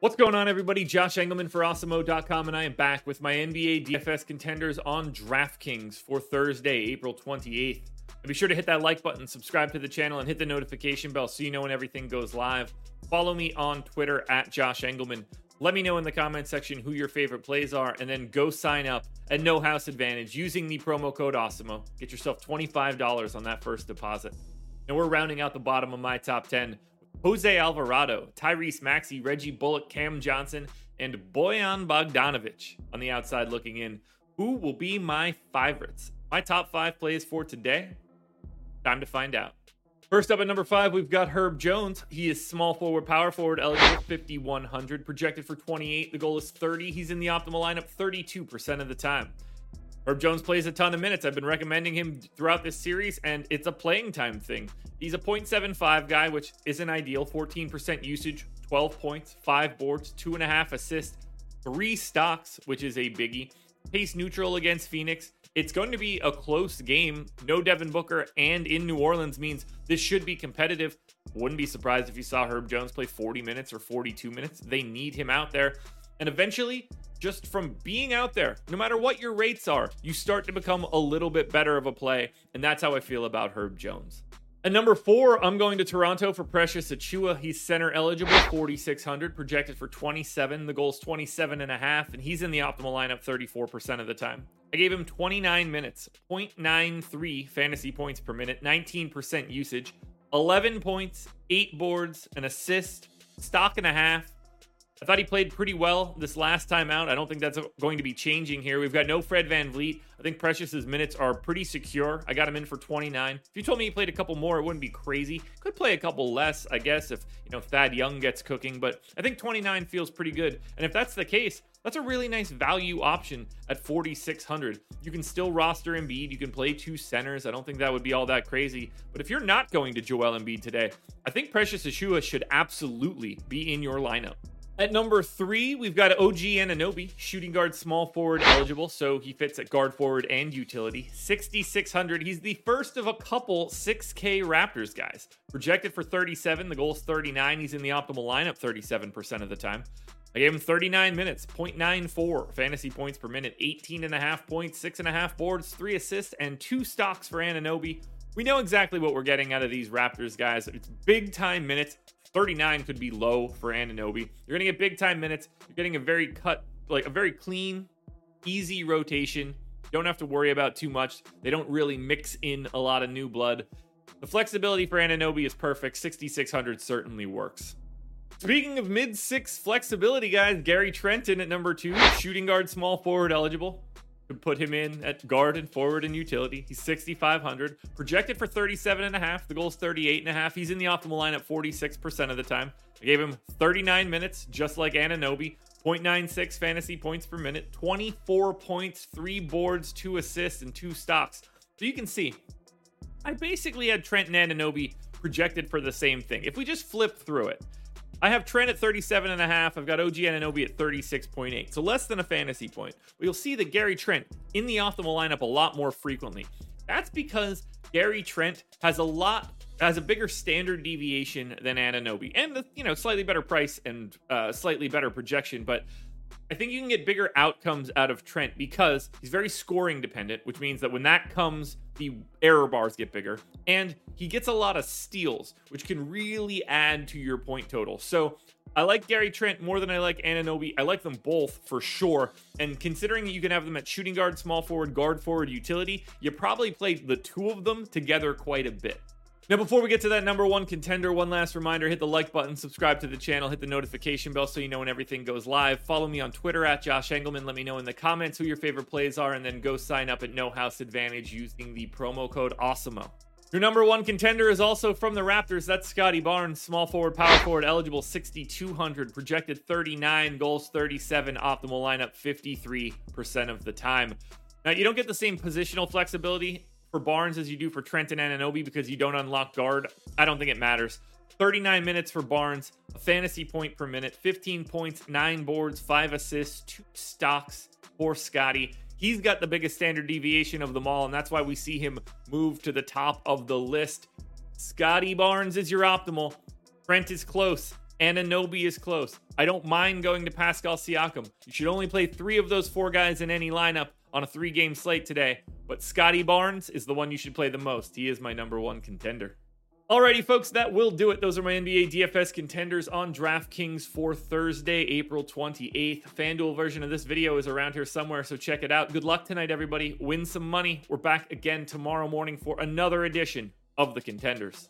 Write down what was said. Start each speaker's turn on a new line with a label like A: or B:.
A: What's going on, everybody? Josh Engleman for Awesemo.com, and I am back with my NBA DFS contenders on DraftKings for Thursday, April 28th. And be sure to hit that like button, subscribe to the channel, and hit the notification bell so you know when everything goes live. Follow me on Twitter at Josh Engleman. Let me know in the comment section who your favorite plays are, and then go sign up at No House Advantage using the promo code Awesemo. Get yourself $25 on that first deposit. And we're rounding out the bottom of my top 10 Jose Alvarado, Tyrese Maxey, Reggie Bullock, Cam Johnson, and Bojan Bogdanovic on the outside looking in. Who will be my favorites? My top five plays for today? Time to find out. First up at number five, we've got Herb Jones. He is small forward, power forward, eligible 5,100, projected for 28. The goal is 30. He's in the optimal lineup 32% of the time. Herb Jones plays a ton of minutes. I've been recommending him throughout this series, and it's a playing time thing. He's a 0.75 guy, which isn't ideal. 14% usage, 12 points, 5 boards, 2.5 assists, 3 stocks, which is a biggie. Pace neutral against Phoenix. It's going to be a close game. No Devin Booker, and in New Orleans means this should be competitive. Wouldn't be surprised if you saw Herb Jones play 40 minutes or 42 minutes. They need him out there. And eventually, just from being out there, no matter what your rates are, you start to become a little bit better of a play. And that's how I feel about Herb Jones. At number four, I'm going to Toronto for Precious Achiuwa. He's center eligible, 4,600, projected for 27. The goal's 27 and a half, and he's in the optimal lineup 34% of the time. I gave him 29 minutes, 0.93 fantasy points per minute, 19% usage, 11 points, 8 boards, an assist, stock and a half, I thought he played pretty well this last time out. I don't think that's going to be changing here. We've got no Fred VanVleet. I think Precious's minutes are pretty secure. I got him in for 29. If you told me he played a couple more, it wouldn't be crazy. Could play a couple less, I guess, if you know Thad Young gets cooking. But I think 29 feels pretty good. And if that's the case, that's a really nice value option at 4,600. You can still roster Embiid. You can play two centers. I don't think that would be all that crazy. But if you're not going to Joel Embiid today, I think Precious Achiuwa should absolutely be in your lineup. At number three, we've got OG Anunoby, shooting guard, small forward eligible, so he fits at guard forward and utility. 6,600. He's the first of a couple 6K Raptors guys. Projected for 37, the goal is 39. He's in the optimal lineup 37% of the time. I gave him 39 minutes, 0.94 fantasy points per minute, 18 and a half points, six and a half boards, three assists, and two stocks for Anunoby. We know exactly what we're getting out of these Raptors guys. It's big time minutes. 39 could be low for Anunoby. You're going to get big time minutes. You're getting a very cut, like a very clean, easy rotation. You don't have to worry about too much. They don't really mix in a lot of new blood. The flexibility for Anunoby is perfect. 6,600 certainly works. Speaking of mid six flexibility, guys, Gary Trenton at number two, shooting guard, small forward eligible. Could put him in at guard and forward and utility. He's 6,500, projected for 37 and a half. The goal is 38 and a half. He's in the optimal line lineup 46% of the time. I gave him 39 minutes, just like Anunoby. 0.96 fantasy points per minute, 24 points, three boards, two assists, and two stocks. So you can see, I basically had Trent and Anunoby projected for the same thing. If we just flip through it, I have Trent at 37 and a half. I've got OG Anunoby at 36.8. So less than a fantasy point. But you'll see that Gary Trent in the optimal lineup a lot more frequently. That's because Gary Trent has a lot has a bigger standard deviation than Anunoby and the, you know slightly better price and uh, slightly better projection but I think you can get bigger outcomes out of Trent because he's very scoring dependent, which means that when that comes, the error bars get bigger. And he gets a lot of steals, which can really add to your point total. So I like Gary Trent more than I like Anunoby. I like them both for sure. And considering that you can have them at shooting guard, small forward, guard forward, utility, you probably play the two of them together quite a bit. Now, before we get to that number one contender, one last reminder hit the like button, subscribe to the channel, hit the notification bell so you know when everything goes live. Follow me on Twitter at Josh Engleman. Let me know in the comments who your favorite plays are, and then go sign up at No House Advantage using the promo code AWESEMO. Your number one contender is also from the Raptors. That's Scottie Barnes, small forward, power forward, eligible 6,200, projected 39, goals 37, optimal lineup 53% of the time. Now, you don't get the same positional flexibility for Barnes as you do for Trent and Anunoby because you don't unlock guard. I don't think it matters. 39 minutes for Barnes, a fantasy point per minute, 15 points, nine boards, five assists, two stocks for Scottie. He's got the biggest standard deviation of them all, and that's why we see him move to the top of the list. Scottie Barnes is your optimal. Trent is close. Anunoby is close. I don't mind going to Pascal Siakam. You should only play three of those four guys in any lineup on a three game slate today, but Scottie Barnes is the one you should play the most. He is my number one contender. Alrighty, folks, that will do it. Those are my NBA DFS contenders on DraftKings for Thursday, April 28th. FanDuel version of this video is around here somewhere, so check it out. Good luck tonight, everybody. Win some money. We're back again tomorrow morning for another edition of the Contenders.